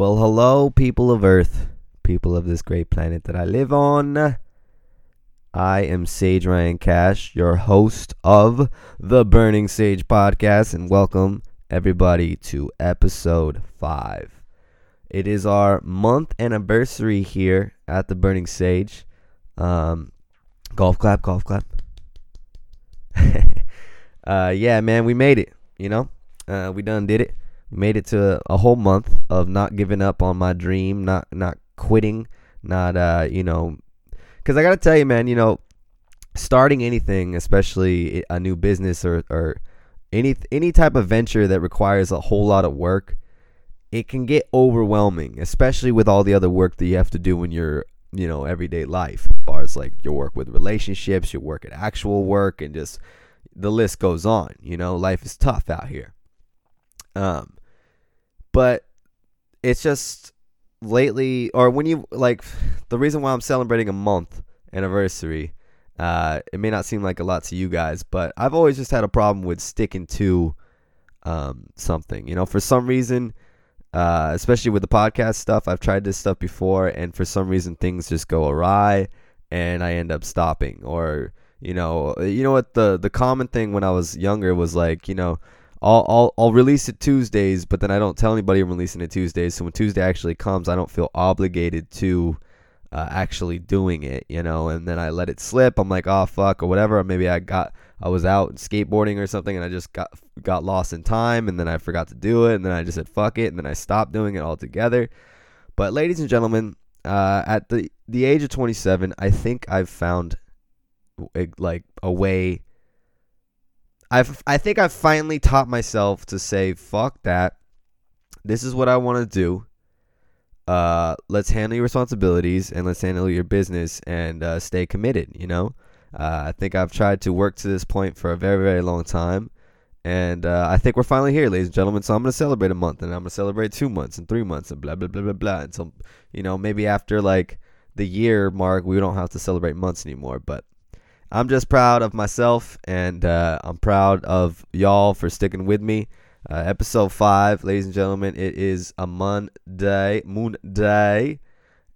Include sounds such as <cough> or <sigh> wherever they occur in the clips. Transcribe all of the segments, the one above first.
Well, hello, people of Earth, people of this great planet that I live on. I am Sage Ryan Cash, your host of the Burning Sage podcast, and welcome everybody to episode five. It is our month anniversary here at the Burning Sage. Um, golf clap, golf clap. <laughs> uh, yeah, man, we made it. You know, uh, we done did it. Made it to a, a whole month of not giving up on my dream, not not quitting, not uh, you know, because I gotta tell you, man, you know, starting anything, especially a new business or or any any type of venture that requires a whole lot of work, it can get overwhelming, especially with all the other work that you have to do in your you know everyday life. As far as like your work with relationships, your work at actual work, and just the list goes on. You know, life is tough out here. Um, but it's just lately, or when you like, the reason why I'm celebrating a month anniversary. Uh, it may not seem like a lot to you guys, but I've always just had a problem with sticking to um, something. You know, for some reason, uh, especially with the podcast stuff, I've tried this stuff before, and for some reason things just go awry, and I end up stopping. Or you know, you know what the the common thing when I was younger was like, you know, I'll, I'll I'll release it Tuesdays, but then I don't tell anybody I'm releasing it Tuesdays. So when Tuesday actually comes, I don't feel obligated to uh, actually doing it, you know. And then I let it slip. I'm like, oh fuck, or whatever. Or maybe I got I was out skateboarding or something, and I just got got lost in time, and then I forgot to do it, and then I just said fuck it, and then I stopped doing it altogether. But ladies and gentlemen, uh, at the the age of 27, I think I've found like a way I've I think I've finally taught myself to say fuck that. This is what I want to do. Uh, let's handle your responsibilities and let's handle your business and uh, stay committed. You know, uh, I think I've tried to work to this point for a very very long time, and uh, I think we're finally here, ladies and gentlemen. So I'm gonna celebrate a month, and I'm gonna celebrate two months and three months, and blah blah blah blah blah. Until you know maybe after like the year mark, we don't have to celebrate months anymore, but. I'm just proud of myself, and uh, I'm proud of y'all for sticking with me. Uh, episode five, ladies and gentlemen, it is a Monday, Moon Day,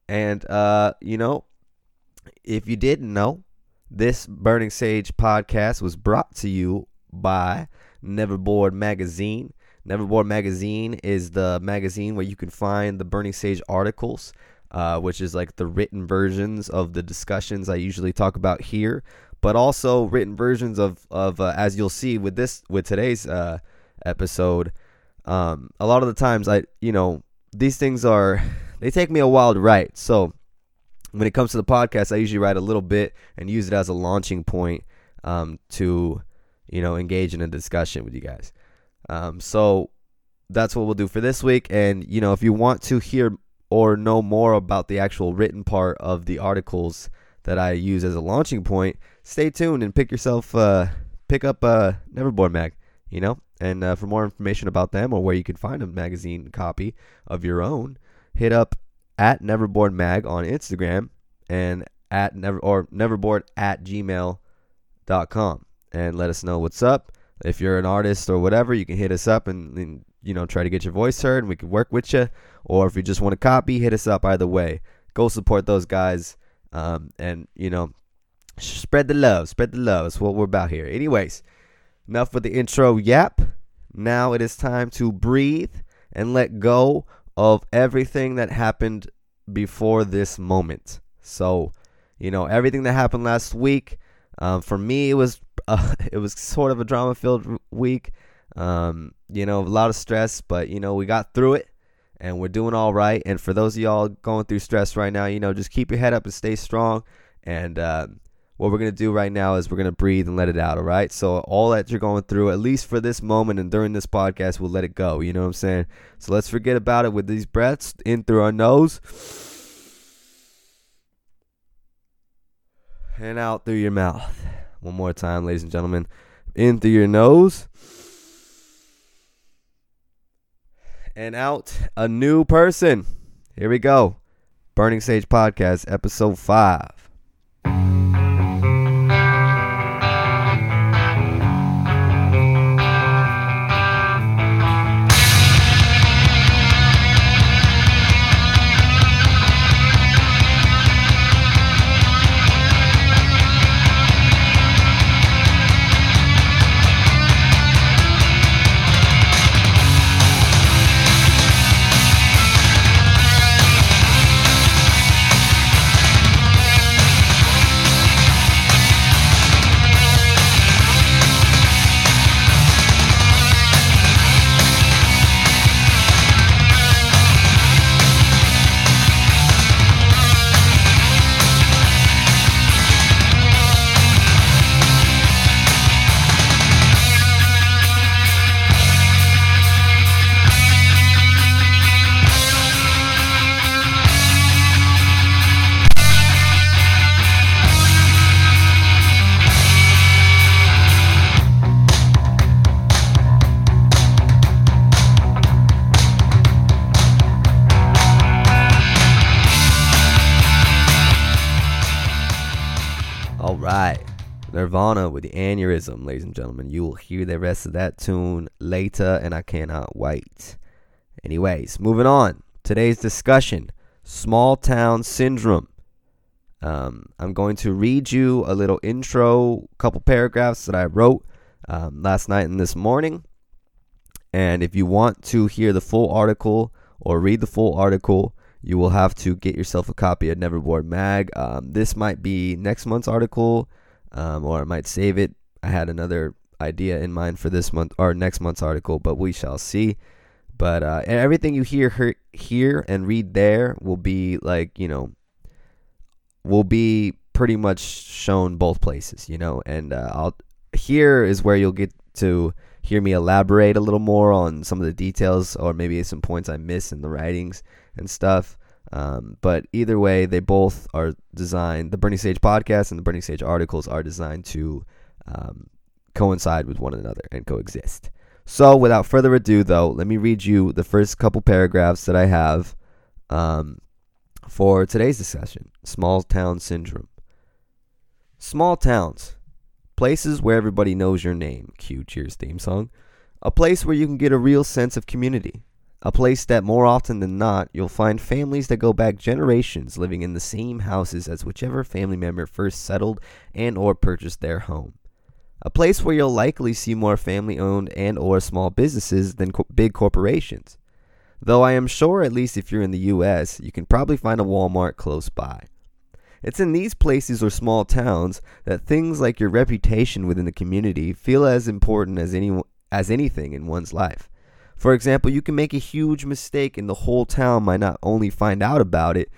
and uh, you know, if you didn't know, this Burning Sage podcast was brought to you by Neverboard Magazine. Neverboard Magazine is the magazine where you can find the Burning Sage articles. Uh, which is like the written versions of the discussions I usually talk about here, but also written versions of of uh, as you'll see with this with today's uh, episode. Um, a lot of the times, I you know these things are <laughs> they take me a while to write. So when it comes to the podcast, I usually write a little bit and use it as a launching point um, to you know engage in a discussion with you guys. Um, so that's what we'll do for this week. And you know, if you want to hear or know more about the actual written part of the articles that I use as a launching point, stay tuned and pick yourself uh, pick up uh, Neverboard Mag. You know, and uh, for more information about them or where you can find a magazine copy of your own, hit up at Neverboard Mag on Instagram and at never or neverboard at gmail.com and let us know what's up. If you're an artist or whatever, you can hit us up and, and you know try to get your voice heard and we can work with you. Or if you just want to copy, hit us up either way. Go support those guys. Um, and you know, spread the love, spread the love. That's what we're about here. Anyways, enough with the intro yap. Now it is time to breathe and let go of everything that happened before this moment. So, you know, everything that happened last week. Um, for me, it was uh, <laughs> it was sort of a drama-filled week. Um, you know, a lot of stress, but you know, we got through it and we're doing all right. And for those of y'all going through stress right now, you know, just keep your head up and stay strong. And uh, what we're going to do right now is we're going to breathe and let it out, all right? So, all that you're going through, at least for this moment and during this podcast, we'll let it go. You know what I'm saying? So, let's forget about it with these breaths in through our nose and out through your mouth. One more time, ladies and gentlemen. In through your nose and out a new person. Here we go. Burning Sage Podcast, episode 5. Nirvana with the aneurysm, ladies and gentlemen. You will hear the rest of that tune later, and I cannot wait. Anyways, moving on. Today's discussion small town syndrome. Um, I'm going to read you a little intro, couple paragraphs that I wrote um, last night and this morning. And if you want to hear the full article or read the full article, you will have to get yourself a copy of Neverboard Mag. Um, this might be next month's article, um, or I might save it. I had another idea in mind for this month or next month's article, but we shall see. But uh, everything you hear here and read there will be like you know, will be pretty much shown both places, you know. And uh, I'll here is where you'll get to hear me elaborate a little more on some of the details or maybe some points I miss in the writings and stuff. Um, but either way, they both are designed. The Burning Sage podcast and the Burning Sage articles are designed to um, coincide with one another and coexist. So, without further ado, though, let me read you the first couple paragraphs that I have um, for today's discussion Small Town Syndrome. Small towns, places where everybody knows your name. Cue Cheers theme song. A place where you can get a real sense of community a place that more often than not you'll find families that go back generations living in the same houses as whichever family member first settled and or purchased their home. A place where you'll likely see more family owned and or small businesses than co- big corporations. Though I am sure at least if you're in the US, you can probably find a Walmart close by. It's in these places or small towns that things like your reputation within the community feel as important as any as anything in one's life. For example, you can make a huge mistake and the whole town might not only find out about it,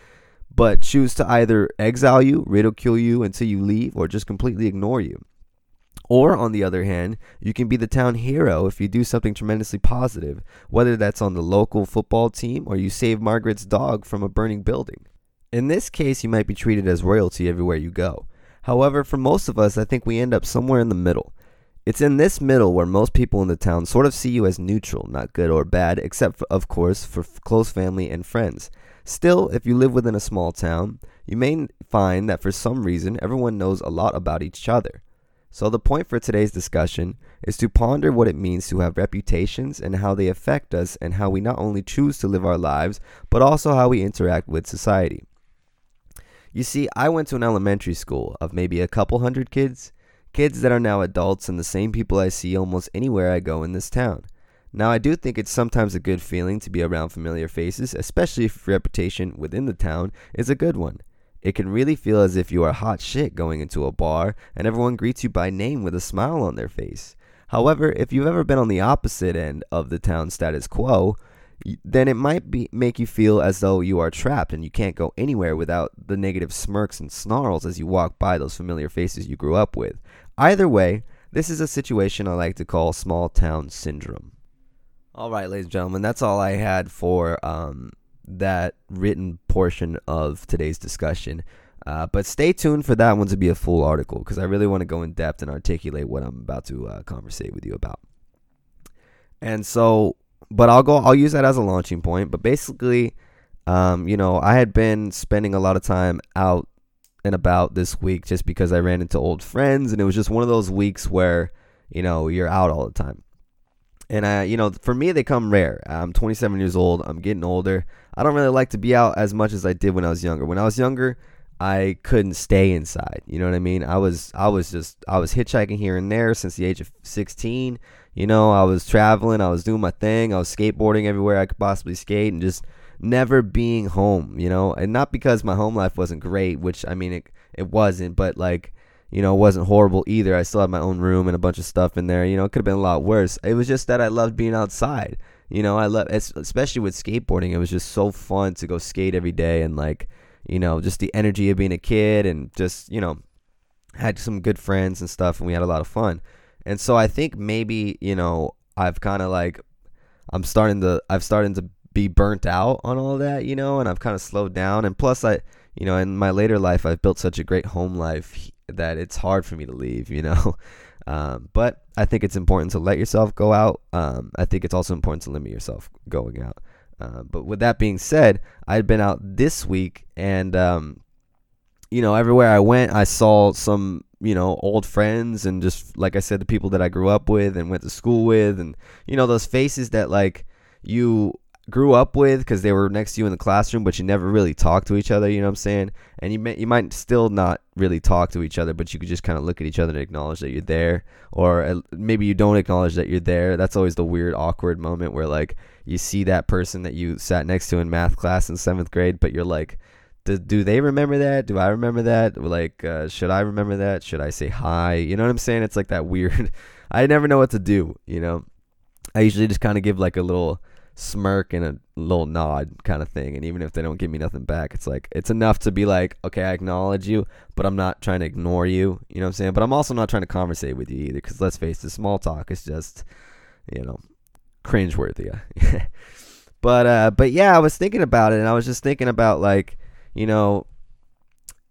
but choose to either exile you, ridicule you until you leave, or just completely ignore you. Or, on the other hand, you can be the town hero if you do something tremendously positive, whether that's on the local football team or you save Margaret's dog from a burning building. In this case, you might be treated as royalty everywhere you go. However, for most of us, I think we end up somewhere in the middle. It's in this middle where most people in the town sort of see you as neutral, not good or bad, except, for, of course, for close family and friends. Still, if you live within a small town, you may find that for some reason everyone knows a lot about each other. So, the point for today's discussion is to ponder what it means to have reputations and how they affect us, and how we not only choose to live our lives, but also how we interact with society. You see, I went to an elementary school of maybe a couple hundred kids, kids that are now adults and the same people I see almost anywhere I go in this town. Now, I do think it's sometimes a good feeling to be around familiar faces, especially if reputation within the town is a good one. It can really feel as if you are hot shit going into a bar and everyone greets you by name with a smile on their face. However, if you've ever been on the opposite end of the town status quo, then it might be make you feel as though you are trapped and you can't go anywhere without the negative smirks and snarls as you walk by those familiar faces you grew up with. Either way, this is a situation I like to call small town syndrome. All right, ladies and gentlemen, that's all I had for um, that written portion of today's discussion. Uh, but stay tuned for that one to be a full article because I really want to go in depth and articulate what I'm about to uh, conversate with you about. And so, but I'll go. I'll use that as a launching point. But basically, um, you know, I had been spending a lot of time out and about this week just because I ran into old friends and it was just one of those weeks where, you know, you're out all the time. And I, you know, for me they come rare. I'm 27 years old. I'm getting older. I don't really like to be out as much as I did when I was younger. When I was younger, I couldn't stay inside. You know what I mean? I was I was just I was hitchhiking here and there since the age of 16. You know, I was traveling, I was doing my thing, I was skateboarding everywhere I could possibly skate and just never being home, you know, and not because my home life wasn't great, which I mean it it wasn't, but like you know, it wasn't horrible either. I still had my own room and a bunch of stuff in there. You know, it could have been a lot worse. It was just that I loved being outside. You know, I love, especially with skateboarding. It was just so fun to go skate every day and like, you know, just the energy of being a kid and just, you know, had some good friends and stuff, and we had a lot of fun. And so I think maybe, you know, I've kind of like, I'm starting to, I've started to be burnt out on all that, you know, and I've kind of slowed down. And plus, I, you know, in my later life, I've built such a great home life that it's hard for me to leave, you know. <laughs> Um, but I think it's important to let yourself go out. Um, I think it's also important to limit yourself going out. Uh, but with that being said, I'd been out this week, and um, you know, everywhere I went, I saw some you know, old friends and just like I said, the people that I grew up with and went to school with, and you know, those faces that like you grew up with because they were next to you in the classroom, but you never really talked to each other. You know what I'm saying? And you may, you might still not really talk to each other, but you could just kind of look at each other and acknowledge that you're there, or maybe you don't acknowledge that you're there. That's always the weird, awkward moment where like you see that person that you sat next to in math class in seventh grade, but you're like. Do, do they remember that? Do I remember that? Like, uh, should I remember that? Should I say hi? You know what I'm saying? It's like that <laughs> weird. I never know what to do. You know, I usually just kind of give like a little smirk and a little nod kind of thing. And even if they don't give me nothing back, it's like it's enough to be like, okay, I acknowledge you, but I'm not trying to ignore you. You know what I'm saying? But I'm also not trying to conversate with you either, because let's face it, small talk is just, you know, cringeworthy. <laughs> but uh, but yeah, I was thinking about it, and I was just thinking about like, you know,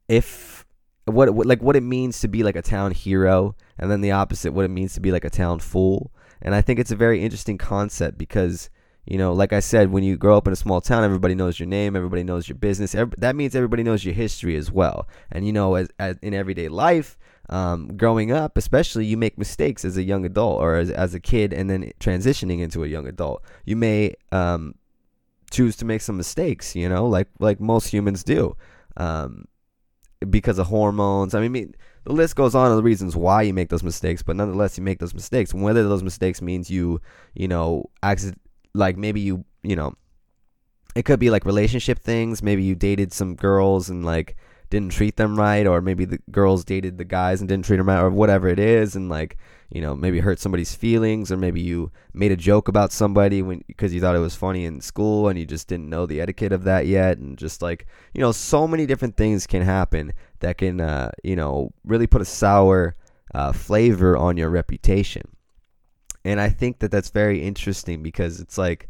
if what, what like what it means to be like a town hero, and then the opposite, what it means to be like a town fool. And I think it's a very interesting concept because you know, like I said, when you grow up in a small town, everybody knows your name, everybody knows your business. Every, that means everybody knows your history as well. And you know, as, as in everyday life, um, growing up, especially, you make mistakes as a young adult or as, as a kid, and then transitioning into a young adult. You may um, choose to make some mistakes, you know, like like most humans do, um, because of hormones. I mean, the list goes on of the reasons why you make those mistakes, but nonetheless, you make those mistakes. Whether those mistakes means you, you know, accident like maybe you you know it could be like relationship things. Maybe you dated some girls and like didn't treat them right or maybe the girls dated the guys and didn't treat them right or whatever it is and like you know maybe hurt somebody's feelings or maybe you made a joke about somebody when because you thought it was funny in school and you just didn't know the etiquette of that yet and just like you know so many different things can happen that can uh, you know really put a sour uh, flavor on your reputation and I think that that's very interesting because it's like,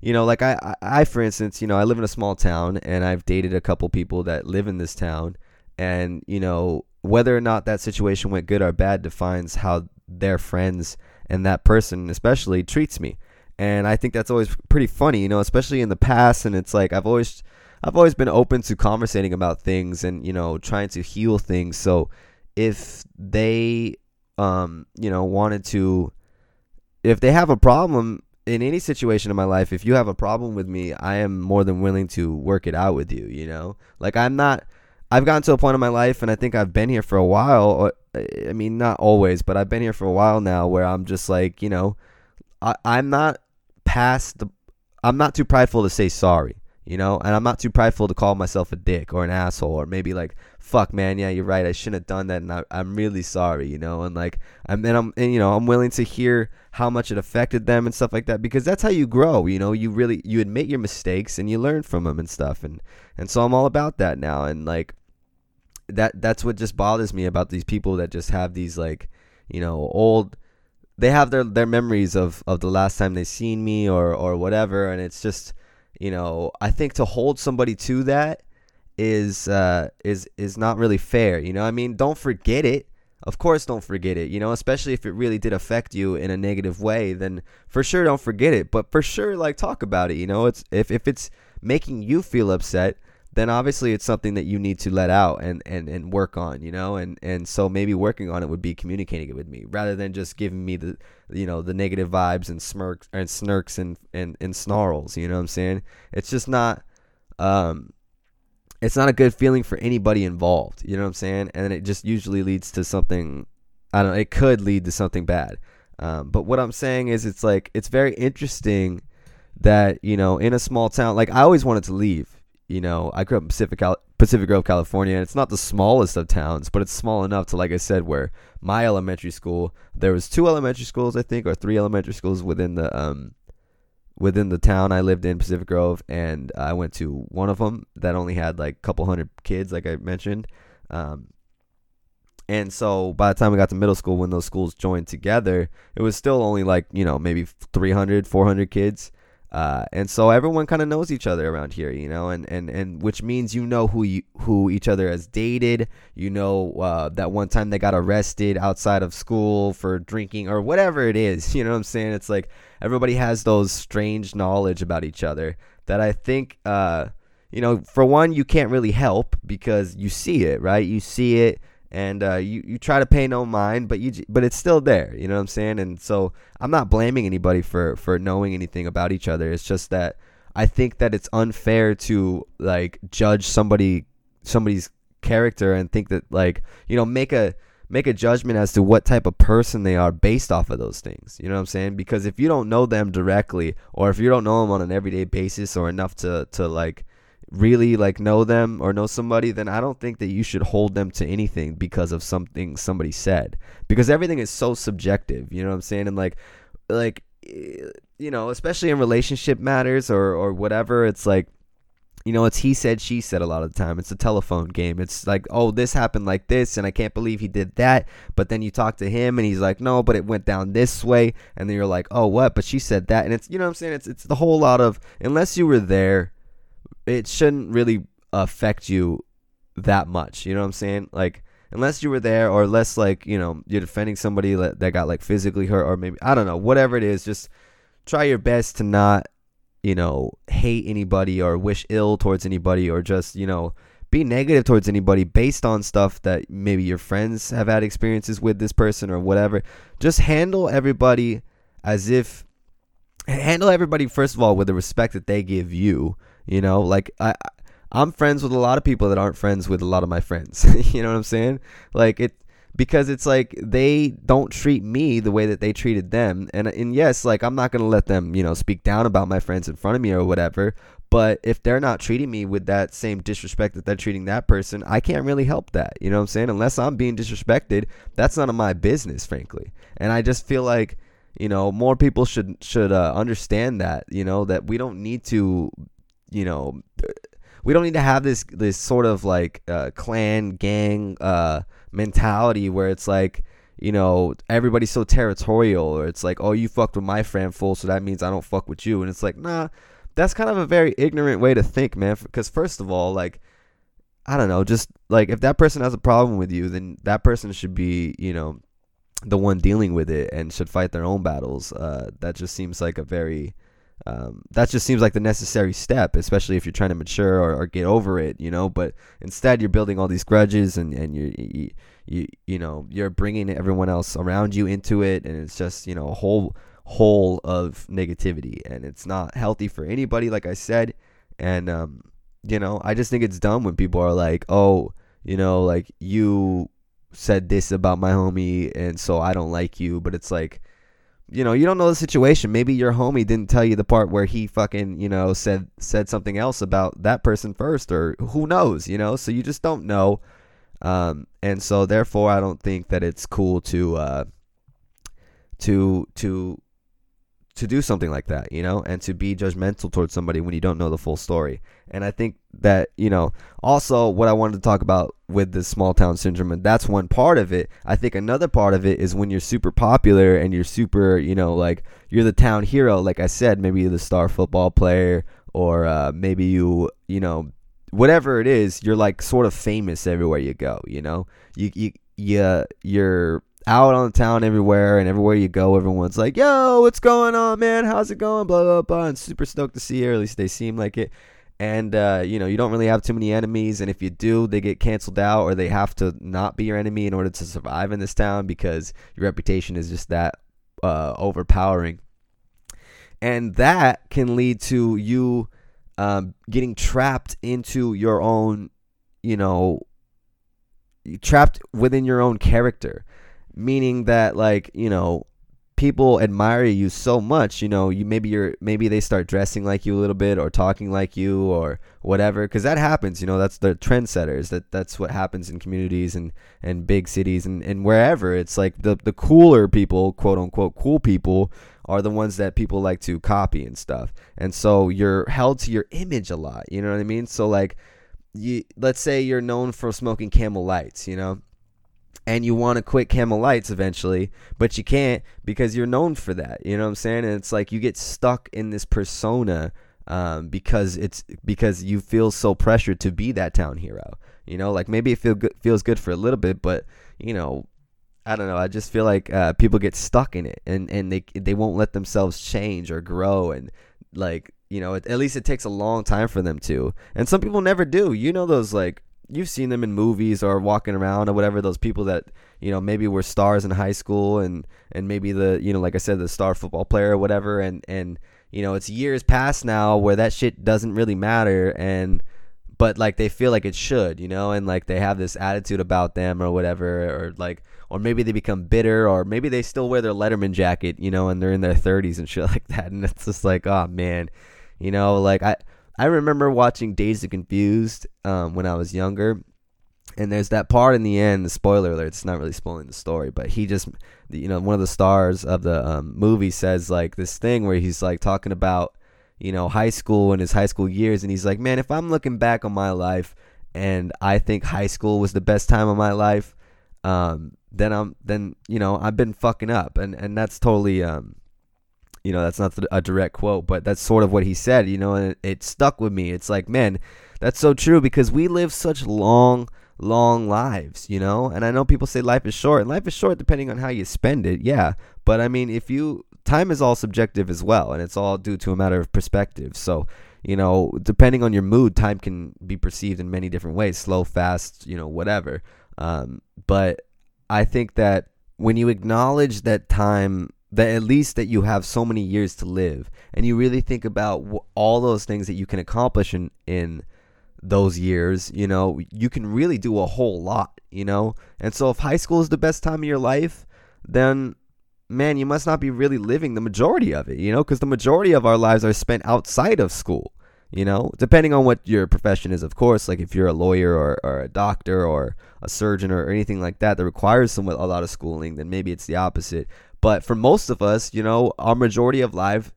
you know, like I, I, for instance, you know, I live in a small town and I've dated a couple people that live in this town, and you know, whether or not that situation went good or bad defines how their friends and that person especially treats me. And I think that's always pretty funny, you know, especially in the past. And it's like I've always, I've always been open to conversating about things and you know trying to heal things. So if they, um, you know, wanted to if they have a problem in any situation in my life, if you have a problem with me, I am more than willing to work it out with you, you know? Like I'm not I've gotten to a point in my life and I think I've been here for a while. I mean, not always, but I've been here for a while now where I'm just like, you know, I, I'm not past the I'm not too prideful to say sorry, you know, and I'm not too prideful to call myself a dick or an asshole or maybe like fuck man yeah you're right i shouldn't have done that and I, i'm really sorry you know? And like i'm and i'm and, you know i'm willing to hear how much it affected them and stuff like that because that's how you grow you know? You really you admit your mistakes and you learn from them and stuff and and so i'm all about that now and like that that's what just bothers me about these people that just have these like you know old they have their their memories of of the last time they seen me or or whatever and it's just you know i think to hold somebody to that is uh, is is not really fair. You know, I mean, don't forget it. Of course, don't forget it. You know, especially if it really did affect you in a negative way, then for sure don't forget it. But for sure, like talk about it. You know, it's if if it's making you feel upset, then obviously it's something that you need to let out and, and, and work on, you know, and, and so maybe working on it would be communicating it with me rather than just giving me the you know the negative vibes and smirks and snirks and, and, and snarls, you know what I'm saying? It's just not um it's not a good feeling for anybody involved. You know what I'm saying? And it just usually leads to something. I don't. know, It could lead to something bad. Um, but what I'm saying is, it's like it's very interesting that you know in a small town. Like I always wanted to leave. You know, I grew up in Pacific Pacific Grove, California, and it's not the smallest of towns, but it's small enough to, like I said, where my elementary school, there was two elementary schools, I think, or three elementary schools within the um, within the town I lived in, Pacific Grove, and I went to one of them that only had like a couple hundred kids, like I mentioned. Um, and so by the time we got to middle school, when those schools joined together, it was still only like, you know, maybe 300, 400 kids. Uh, and so everyone kind of knows each other around here, you know, and, and, and which means you know who you, who each other has dated. You know uh, that one time they got arrested outside of school for drinking or whatever it is. <laughs> You know what I'm saying? It's like everybody has those strange knowledge about each other that I think, uh, you know, for one, you can't really help because you see it, right? You see it and uh, you you try to pay no mind, but you but it's still there. You know what I'm saying? And so I'm not blaming anybody for for knowing anything about each other. It's just that I think that it's unfair to like judge somebody somebody's character and think that like you know make a make a judgment as to what type of person they are based off of those things. You know what I'm saying? Because if you don't know them directly or if you don't know them on an everyday basis or enough to to like really like know them or know somebody, then I don't think that you should hold them to anything because of something somebody said. Because everything is so subjective, you know what I'm saying? And like like eh, you know, especially in relationship matters or or whatever, it's like you know, it's he said, she said a lot of the time. It's a telephone game. It's like, oh, this happened like this, and I can't believe he did that. But then you talk to him, and he's like, no, but it went down this way. And then you're like, oh, what? But she said that. And it's, you know what I'm saying? It's, it's the whole lot of, unless you were there, it shouldn't really affect you that much. You know what I'm saying? Like, unless you were there, or less like, you know, you're defending somebody that, that got like physically hurt, or maybe, I don't know, whatever it is, just try your best to not you know, hate anybody or wish ill towards anybody or just, you know, be negative towards anybody based on stuff that maybe your friends have had experiences with this person or whatever. Just handle everybody as if handle everybody first of all with the respect that they give you, you know? Like I I'm friends with a lot of people that aren't friends with a lot of my friends. <laughs> you know what I'm saying? Like it because it's like they don't treat me the way that they treated them and and yes like I'm not going to let them you know speak down about my friends in front of me or whatever but if they're not treating me with that same disrespect that they're treating that person I can't really help that you know what I'm saying unless I'm being disrespected that's none of my business frankly and I just feel like you know more people should should uh, understand that you know that we don't need to you know we don't need to have this this sort of like uh, clan gang uh, mentality where it's like you know everybody's so territorial or it's like oh you fucked with my friend full so that means I don't fuck with you. And it's like nah that's kind of a very ignorant way to think man because first of all like I don't know just like if that person has a problem with you then that person should be you know the one dealing with it and should fight their own battles uh, that just seems like a very um, that just seems like the necessary step, especially if you're trying to mature or, or, get over it, you know. But instead, you're building all these grudges, and and you you you you know you're bringing everyone else around you into it, and it's just you know a whole whole of negativity, and it's not healthy for anybody, like I said. And um, you know, I just think it's dumb when people are like, oh, you know, like you said this about my homie, and so I don't like you, but it's like you know, you don't know the situation. Maybe your homie didn't tell you the part where he fucking, you know, said said something else about that person first, or who knows, you know. So you just don't know, um, and so therefore, I don't think that it's cool to uh, to to to do something like that, you know, and to be judgmental towards somebody when you don't know the full story. And I think that, you know, also what I wanted to talk about with the small town syndrome, and that's one part of it. I think another part of it is when you're super popular and you're super, you know, like you're the town hero. Like I said, maybe you're the star football player, or uh, maybe you, you know, whatever it is, you're like sort of famous everywhere you go, you know, you, you, you, you're out on the town everywhere, and everywhere you go, everyone's like, "Yo, what's going on, man? How's it going?" Blah blah blah, and super stoked to see you. Or at least they seem like it. And uh, you know, you don't really have too many enemies, and if you do, they get canceled out, or they have to not be your enemy in order to survive in this town because your reputation is just that uh, overpowering. And that can lead to you um, getting trapped into your own, you know, trapped within your own character meaning that like you know people admire you so much you know you maybe you're maybe they start dressing like you a little bit or talking like you or whatever because that happens you know that's the trendsetters that that's what happens in communities and and big cities and and wherever. It's like the the cooler people quote unquote cool people are the ones that people like to copy and stuff. And so you're held to your image a lot you know what i mean? So like you let's say you're known for smoking camel lights you know and you want to quit Camel Lights eventually, but you can't because you're known for that. You know what I'm saying? And it's like you get stuck in this persona um, because it's because you feel so pressured to be that town hero. You know, like maybe it feel good, feels good for a little bit, but you know, I don't know. I just feel like uh, people get stuck in it, and and they they won't let themselves change or grow, and like you know, at least it takes a long time for them to. And some people never do. You know those like you've seen them in movies or walking around or whatever. Those people that you know maybe were stars in high school and and maybe the you know like I said the star football player or whatever. And and you know it's years past now where that shit doesn't really matter and but like they feel like it should, you know, and like they have this attitude about them or whatever, or like, or maybe they become bitter, or maybe they still wear their Letterman jacket, you know, and they're in their 30s and shit <laughs> like that, and it's just like, oh man, you know, like I I remember watching Dazed and Confused um, when I was younger, and there's that part in the end. The spoiler alert. It's not really spoiling the story, but he just, you know, one of the stars of the um, movie says like this thing where he's like talking about, you know, high school and his high school years, and he's like, man, if I'm looking back on my life and I think high school was the best time of my life, um, then I'm then you know I've been fucking up, and and that's totally um, you know that's not a direct quote but that's sort of what he said you know and it, stuck with me. It's like man that's so true because we live such long long lives you know? And i know people say life is short. And life is short depending on how you spend it yeah. But i mean if you time is all subjective as well and it's all due to a matter of perspective. So you know depending on your mood time can be perceived in many different ways slow fast you know whatever. Um, but i think that when you acknowledge that time that at least that you have so many years to live. And you really think about all those things that you can accomplish in in those years you know you can really do a whole lot you know? And so if high school is the best time of your life then man you must not be really living the majority of it you know? Because the majority of our lives are spent outside of school you know? Depending on what your profession is of course like if you're a lawyer or, or a doctor or a surgeon or anything like that that requires some a lot of schooling then maybe it's the opposite but for most of us, you know, our majority of life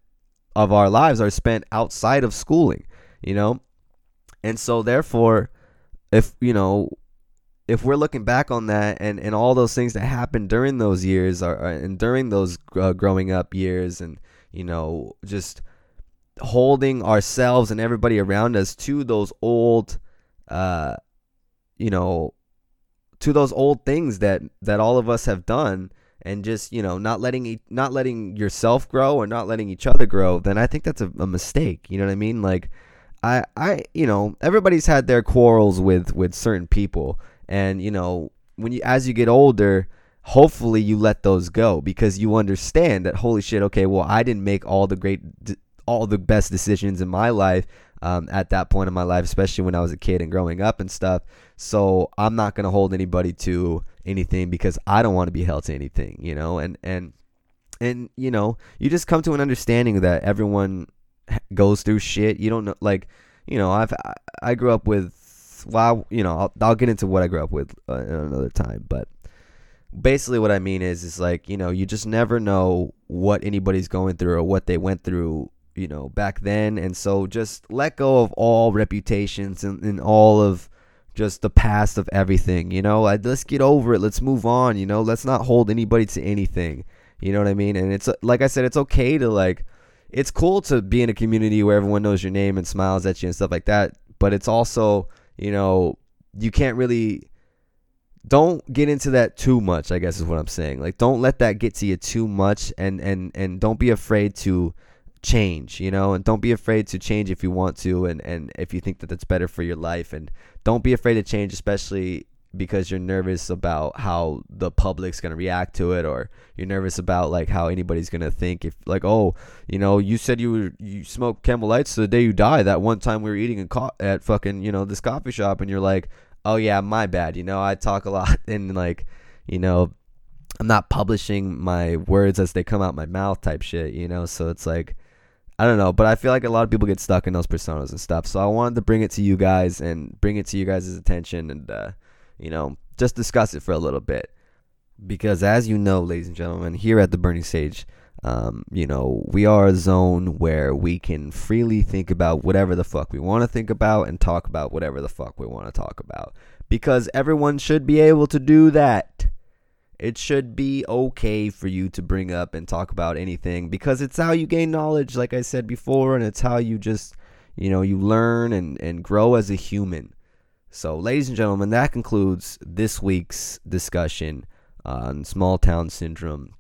of our lives are spent outside of schooling, you know? And so therefore, if, you know, if we're looking back on that and, and all those things that happened during those years are, and during those uh, growing up years and you know just holding ourselves and everybody around us to those old uh you know to those old things that that all of us have done and just you know not letting not letting yourself grow or not letting each other grow then i think that's a, a, mistake you know what i mean? Like i i you know everybody's had their quarrels with with certain people. And you know when you as you get older hopefully you let those go because you understand that holy shit okay well i didn't make all the great all the best decisions in my life um, at that point in my life especially when i was a kid and growing up and stuff so i'm not to hold anybody to anything because I don't want to be held to anything, you know, and and and you know, you just come to an understanding that everyone goes through shit. You don't know, like, you know, I've I grew up with, well, you know, I'll, I'll get into what I grew up with uh, another time, but basically what I mean is, is like, you know, you just never know what anybody's going through or what they went through, you know, back then, and so just let go of all reputations and, and all of just the past of everything. You know, like, let's get over it. Let's move on. You know, let's not hold anybody to anything. You know what I mean? And it's like I said, it's okay to like. It's cool to be in a community where everyone knows your name and smiles at you and stuff like that. But it's also, you know, you can't really. Don't get into that too much. I guess is what I'm saying. Like, don't let that get to you too much, and and and don't be afraid to change, you know, and don't be afraid to change if you want to and, and if you think that that's better for your life. And don't be afraid to change, especially because you're nervous about how the public's going to react to it or you're nervous about like how anybody's going to think if like oh you know you said you were you smoked camel lights the day you die that one time we were eating in co- at fucking you know this coffee shop and you're like oh yeah my bad you know i talk a lot <laughs> and like you know i'm not publishing my words as they come out my mouth type shit you know so it's like I don't know, but I feel like a lot of people get stuck in those personas and stuff. So I wanted to bring it to you guys and bring it to you guys' attention and, uh, you know, just discuss it for a little bit. Because as you know, ladies and gentlemen, here at the Burning Sage, um, you know, we are a zone where we can freely think about whatever the fuck we want to think about and talk about whatever the fuck we want to talk about. Because everyone should be able to do that it should be okay for you to bring up and talk about anything because it's how you gain knowledge like i said before and it's how you just you know you learn and and grow as a human. So ladies and gentlemen that concludes this week's discussion on small town syndrome.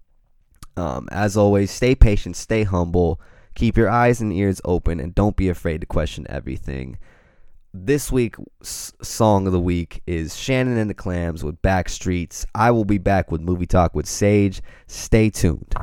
Um, as always stay patient stay humble keep your eyes and ears open and don't be afraid to question everything this week's song of the week is Shannon and the Clams with Backstreets. I will be back with Movie Talk with Sage. Stay tuned.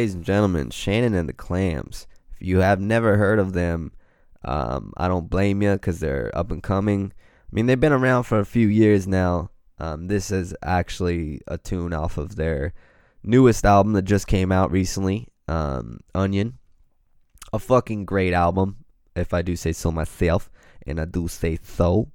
Ladies and gentlemen, Shannon and the Clams. If you have never heard of them, um, I don't blame you because they're up and coming. I mean, they've been around for a few years now. Um, this is actually a tune off of their newest album that just came out recently, um, Onion. A fucking great album, if I do say so myself, and I do say so.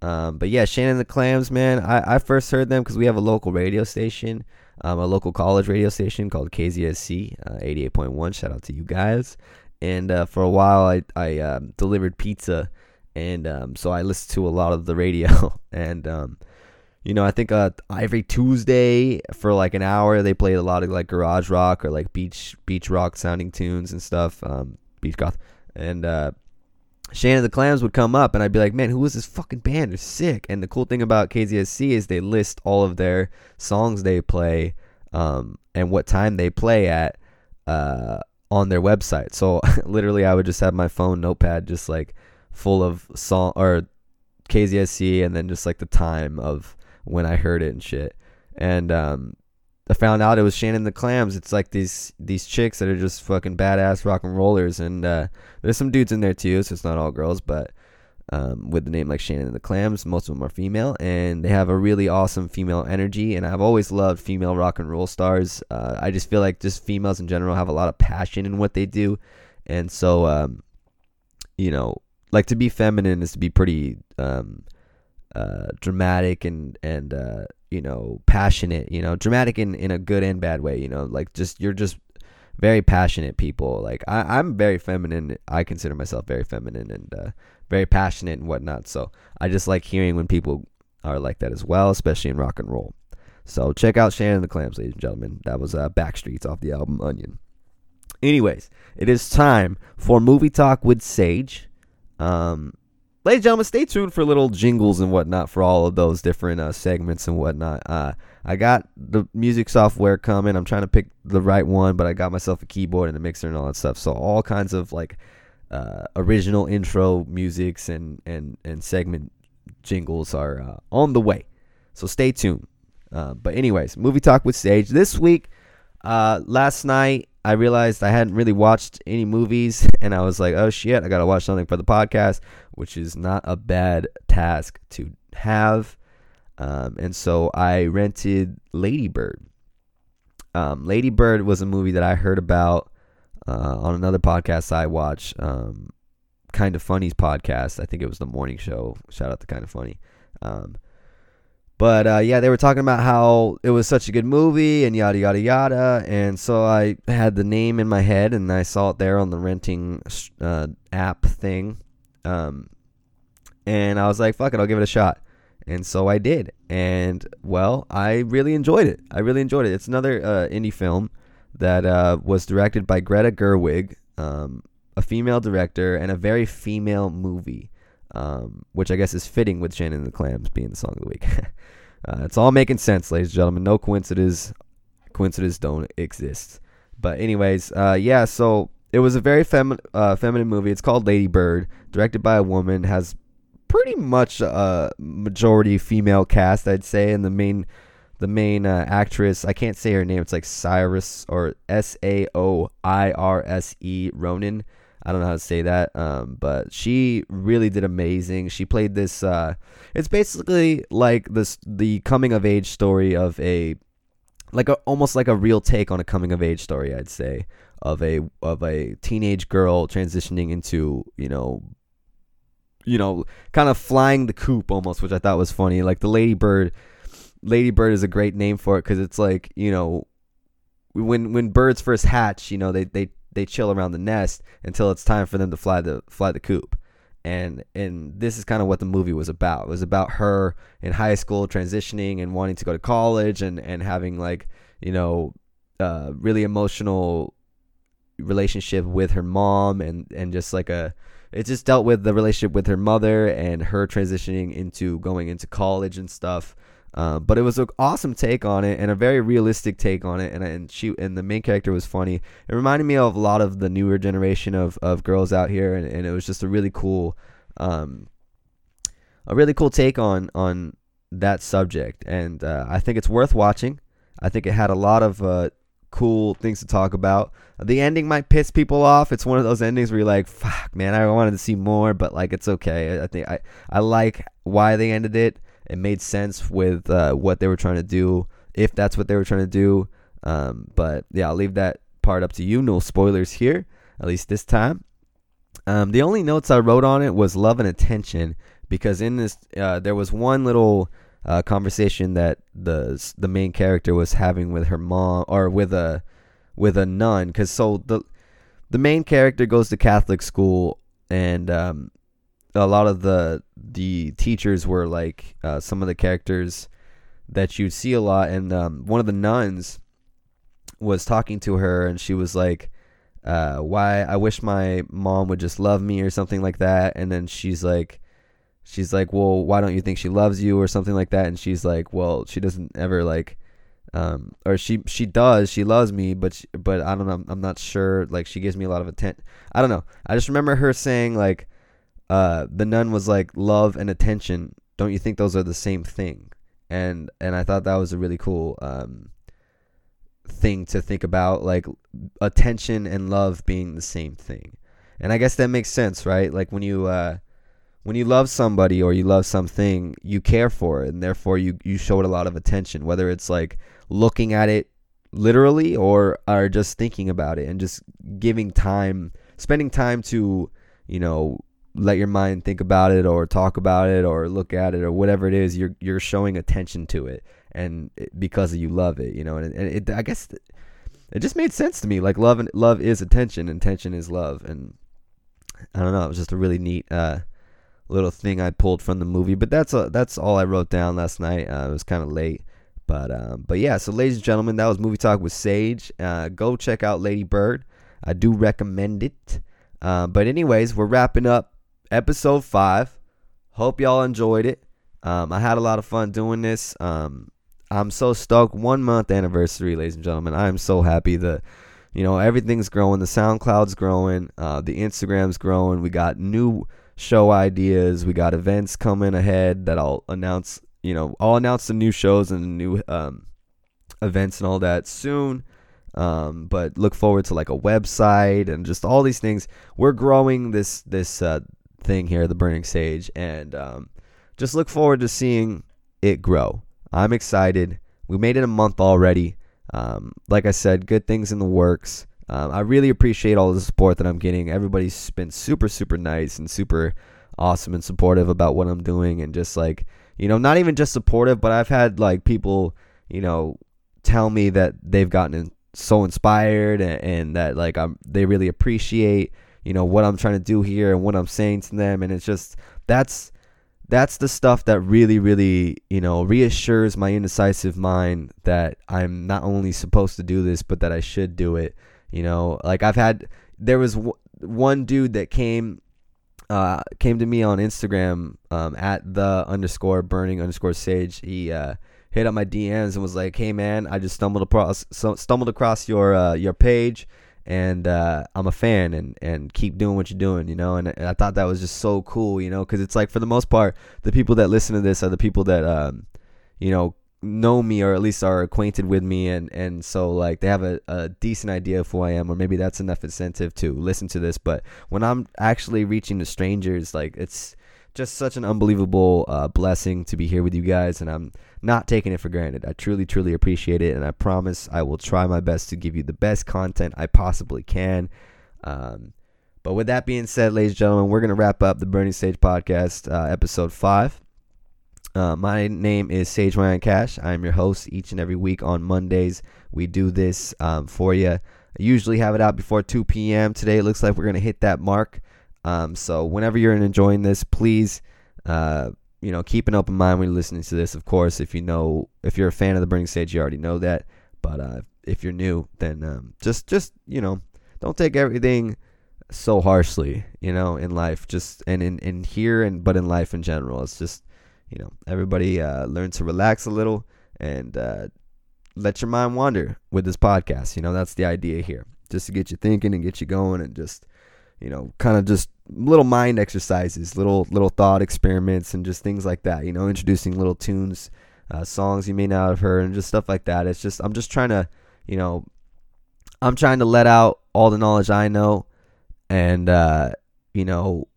Um, but yeah, Shannon and the Clams, man. I, I first heard them because we have a local radio station, um, a local college radio station called KZSC, uh, 88.1. Shout out to you guys. And uh, for a while, I, I um, delivered pizza. And um, so I listened to a lot of the radio. <laughs> and, um, you know, I think uh, every Tuesday for like an hour, they played a lot of like garage rock or like beach beach rock sounding tunes and stuff, beach goth. And uh, Shannon the Clams would come up, and I'd be like, "Man, who is this fucking band? They're sick." And the cool thing about KZSC is they list all of their songs they play, um, and what time they play at, uh, on their website. So <laughs> literally, I would just have my phone notepad just like full of song or KZSC, and then just like the time of when I heard it and shit. And um, I found out it was Shannon the Clams. It's like these these chicks that are just fucking badass rock and rollers, and uh, there's some dudes in there too, so it's not all girls. But um, with the name like Shannon the Clams. Most of them are female, and they have a really awesome female energy. And I've always loved female rock and roll stars. Uh, I just feel like just females in general have a lot of passion in what they do, and so um, you know, like to be feminine is to be pretty um, uh, dramatic and and uh, you know passionate. You know, dramatic in in a good and bad way. You know, like just you're just very passionate people. Like I, I'm very feminine. I consider myself very feminine and uh, very passionate and whatnot. So I just like hearing when people are like that as well, especially in rock and roll. So check out Shannon the Clams, ladies and gentlemen. That was uh, Backstreets off the album Onion. Anyways, it is time for movie talk with Sage. Um, ladies and gentlemen, stay tuned for little jingles and whatnot for all of those different uh, segments and whatnot. Uh, I got the music software coming. I'm trying to pick the right one, but I got myself a keyboard and a mixer and all that stuff. So all kinds of like uh, original intro musics and and and segment jingles are uh, on the way. So stay tuned. Uh, but anyways, movie talk with Sage this week. Uh, last night I realized I hadn't really watched any movies, <laughs> and I was like, "Oh shit, I gotta watch something for the podcast," which is not a bad task to have. Um, and so I rented Lady Bird. Um, Lady Bird was a movie that I heard about uh, on another podcast I watch, um, Kind of Funny's podcast. I think it was the morning show. Shout out to Kind of Funny. Um, but uh, yeah, they were talking about how it was such a good movie and yada yada yada. And so I had the name in my head and I saw it there on the renting uh, app thing. Um, and I was like, fuck it, I'll give it a shot. And so I did. And well, I really enjoyed it. I really enjoyed it. It's another uh, indie film that uh, was directed by Greta Gerwig, um, a female director, and a very female movie, um, which I guess is fitting with Shannon and the Clams being the song of the week. <laughs> uh, it's all making sense, ladies and gentlemen. No coincidence. Coincidences don't exist. But anyways, uh, yeah. So it was a very femi- uh, feminine movie. It's called Lady Bird, directed by a woman. Has pretty much a majority female cast, I'd say, and the main the main uh, actress. I can't say her name. It's like Cyrus or S A O I R S E Ronan. I don't know how to say that, um, but she really did amazing. She played this. Uh, it's basically like this the coming of age story of a like a, almost like a real take on a coming of age story. I'd say of a of a teenage girl transitioning into you know you know kind of flying the coop almost, which I thought was funny. Like the Ladybird Ladybird is a great name for it because it's like you know when when birds first hatch, you know they they they chill around the nest until it's time for them to fly the fly the coop. And and this is kind of what the movie was about. It was about her in high school transitioning and wanting to go to college and and having like you know uh, really emotional relationship with her mom and and just like a it just dealt with the relationship with her mother and her transitioning into going into college and stuff uh, but it was an awesome take on it and a very realistic take on it, and and she and the main character was funny. It reminded me of a lot of the newer generation of, of girls out here, and, and it was just a really cool, um, a really cool take on on that subject, and uh, I think it's worth watching. I think it had a lot of uh, cool things to talk about. The ending might piss people off. It's one of those endings where you're like, "Fuck, man, I wanted to see more," but like it's okay. I think I I like why they ended it it made sense with uh, what they were trying to do, if that's what they were trying to do. Um, but yeah, I'll leave that part up to you. No spoilers here, at least this time. Um, the only notes I wrote on it was love and attention because in this uh, there was one little uh, conversation that the the main character was having with her mom or with a with a nun because so the the main character goes to Catholic school and um, a lot of the the teachers were like uh, some of the characters that you'd see a lot, and um, one of the nuns was talking to her, and she was like, uh, "Why I wish my mom would just love me or something like that," and then she's like. She's like, well, why don't you think she loves you or something like that? And she's like, well, she doesn't ever like, um, or she she does, she loves me, but she, but I don't know, I'm not sure. Like she gives me a lot of attention. I don't know. I just remember her saying like, uh, the nun was like love and attention. Don't you think those are the same thing? And and I thought that was a really cool um, thing to think about, like attention and love being the same thing. And I guess that makes sense, right? Like when you uh, when you love somebody or you love something, you care for it, and therefore you you show it a lot of attention. Whether it's like looking at it literally or are just thinking about it and just giving time, spending time to you know let your mind think about it or talk about it or look at it or whatever it is you're you're showing attention to it and it, because you love it you know and, and it, I guess it just made sense to me like love and love is attention and attention is love. And I don't know it was just a really neat uh, little thing I pulled from the movie but that's a, that's all I wrote down last night. Uh, it was kind of late but um, but yeah so ladies and gentlemen that was movie talk with Sage. Uh, go check out Lady Bird. I do recommend it. Uh, but anyways we're wrapping up episode five. Hope y'all enjoyed it. Um, I had a lot of fun doing this. Um, I'm so stoked. One month anniversary, ladies and gentlemen. I am so happy. that you know, everything's growing. The SoundCloud's growing. Uh, the Instagram's growing. We got new show ideas. We got events coming ahead that I'll announce. You know, I'll announce the new shows and new um, events and all that soon. Um, but look forward to like a website and just all these things. We're growing this this uh, thing here, the Burning Sage, and um, just look forward to seeing it grow. I'm excited. We made it a month already. Um, like I said, good things in the works. Um, I really appreciate all the support that I'm getting. Everybody's been super, super nice and super awesome and supportive about what I'm doing, and just like you know, not even just supportive, but I've had like people, you know, tell me that they've gotten so inspired and, and that like I'm they really appreciate you know what I'm trying to do here and what I'm saying to them. And it's just that's that's the stuff that really really you know reassures my indecisive mind that I'm not only supposed to do this but that I should do it. You know like I've had there was w- one dude that came uh, came to me on Instagram um, at the underscore burning underscore sage. He uh, hit up my DMs and was like hey man I just stumbled across stumbled across your uh, your page and uh, I'm a fan and and keep doing what you're doing, you know. And, and I thought that was just so cool, you know, because it's like for the most part, the people that listen to this are the people that um, you know know me or at least are acquainted with me and and so like they have a, a decent idea of who I am or maybe that's enough incentive to listen to this but when I'm actually reaching to strangers like it's just such an unbelievable uh, blessing to be here with you guys and I'm not taking it for granted. I truly, truly appreciate it, and I promise I will try my best to give you the best content I possibly can. Um, but with that being said, ladies and gentlemen, we're going to wrap up the Burning Sage podcast, uh, episode five. Uh, my name is Sage Ryan Cash. I'm your host each and every week on Mondays. We do this um, for you. I usually have it out before 2 p.m. Today it looks like we're going to hit that mark. Um, so whenever you're enjoying this, please uh, you know, keep an open mind when you're listening to this. Of course, if you know, if you're a fan of the Burning Sage, you already know that. But uh, if you're new, then um, just, just you know, don't take everything so harshly. You know, in life, just and in in here and but in life in general, it's just, you know, everybody uh, learn to relax a little and uh, let your mind wander with this podcast. You know, that's the idea here, just to get you thinking and get you going and just you know, kind of just little mind exercises, little little thought experiments, and just things like that. You know, introducing little tunes, uh, songs you may not have heard, and just stuff like that. It's just I'm just trying to, you know, I'm trying to let out all the knowledge I know, and uh, you know,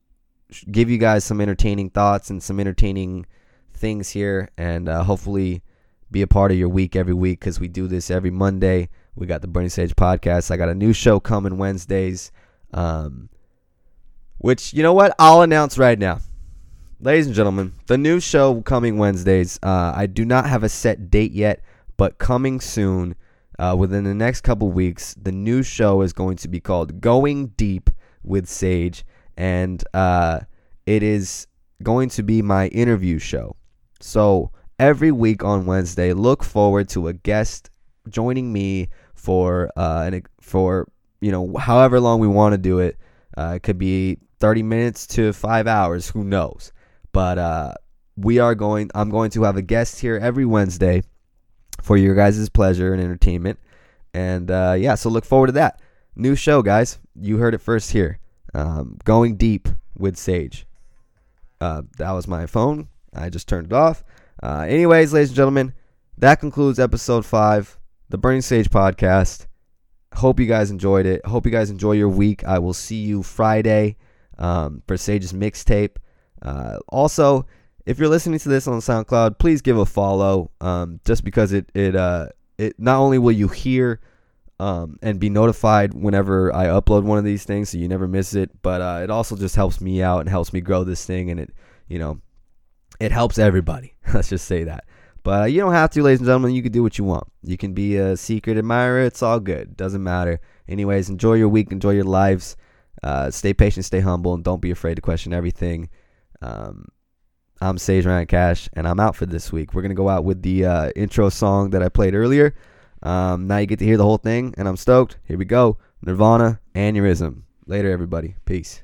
give you guys some entertaining thoughts and some entertaining things here, and uh, hopefully be a part of your week every week because we do this every Monday. We got the Burning Sage podcast. I got a new show coming Wednesdays. Um, which, you know what? I'll announce right now. Ladies and gentlemen, the new show coming Wednesdays. Uh, I do not have a set date yet, but coming soon, uh, within the next couple weeks, the new show is going to be called Going Deep with Sage. And uh, it is going to be my interview show. So every week on Wednesday, look forward to a guest joining me for uh, an, for you know, however long we want to do it. Uh, it could be 30 minutes to five hours. Who knows? But uh, we are going. I'm going to have a guest here every Wednesday for your guys' pleasure and entertainment. And uh, yeah, so look forward to that new show, guys. You heard it first here. Um, going deep with Sage. Uh, that was my phone. I just turned it off. Uh, anyways, ladies and gentlemen, that concludes episode five, the Burning Sage podcast. Hope you guys enjoyed it. Hope you guys enjoy your week. I will see you Friday um, for Sage's mixtape. Uh, also, if you're listening to this on SoundCloud, please give a follow. Um, just because it it uh it not only will you hear um, and be notified whenever I upload one of these things, so you never miss it. But uh, it also just helps me out and helps me grow this thing, and it you know it helps everybody. <laughs> Let's just say that. But uh, you don't have to, ladies and gentlemen. You can do what you want. You can be a secret admirer. It's all good. Doesn't matter. Anyways, enjoy your week. Enjoy your lives. Uh, stay patient. Stay humble. And don't be afraid to question everything. Um, I'm Sage Ryan Cash, and I'm out for this week. We're going to go out with the uh, intro song that I played earlier. Um, now you get to hear the whole thing, and I'm stoked. Here we go Nirvana, Aneurysm. Later, everybody. Peace.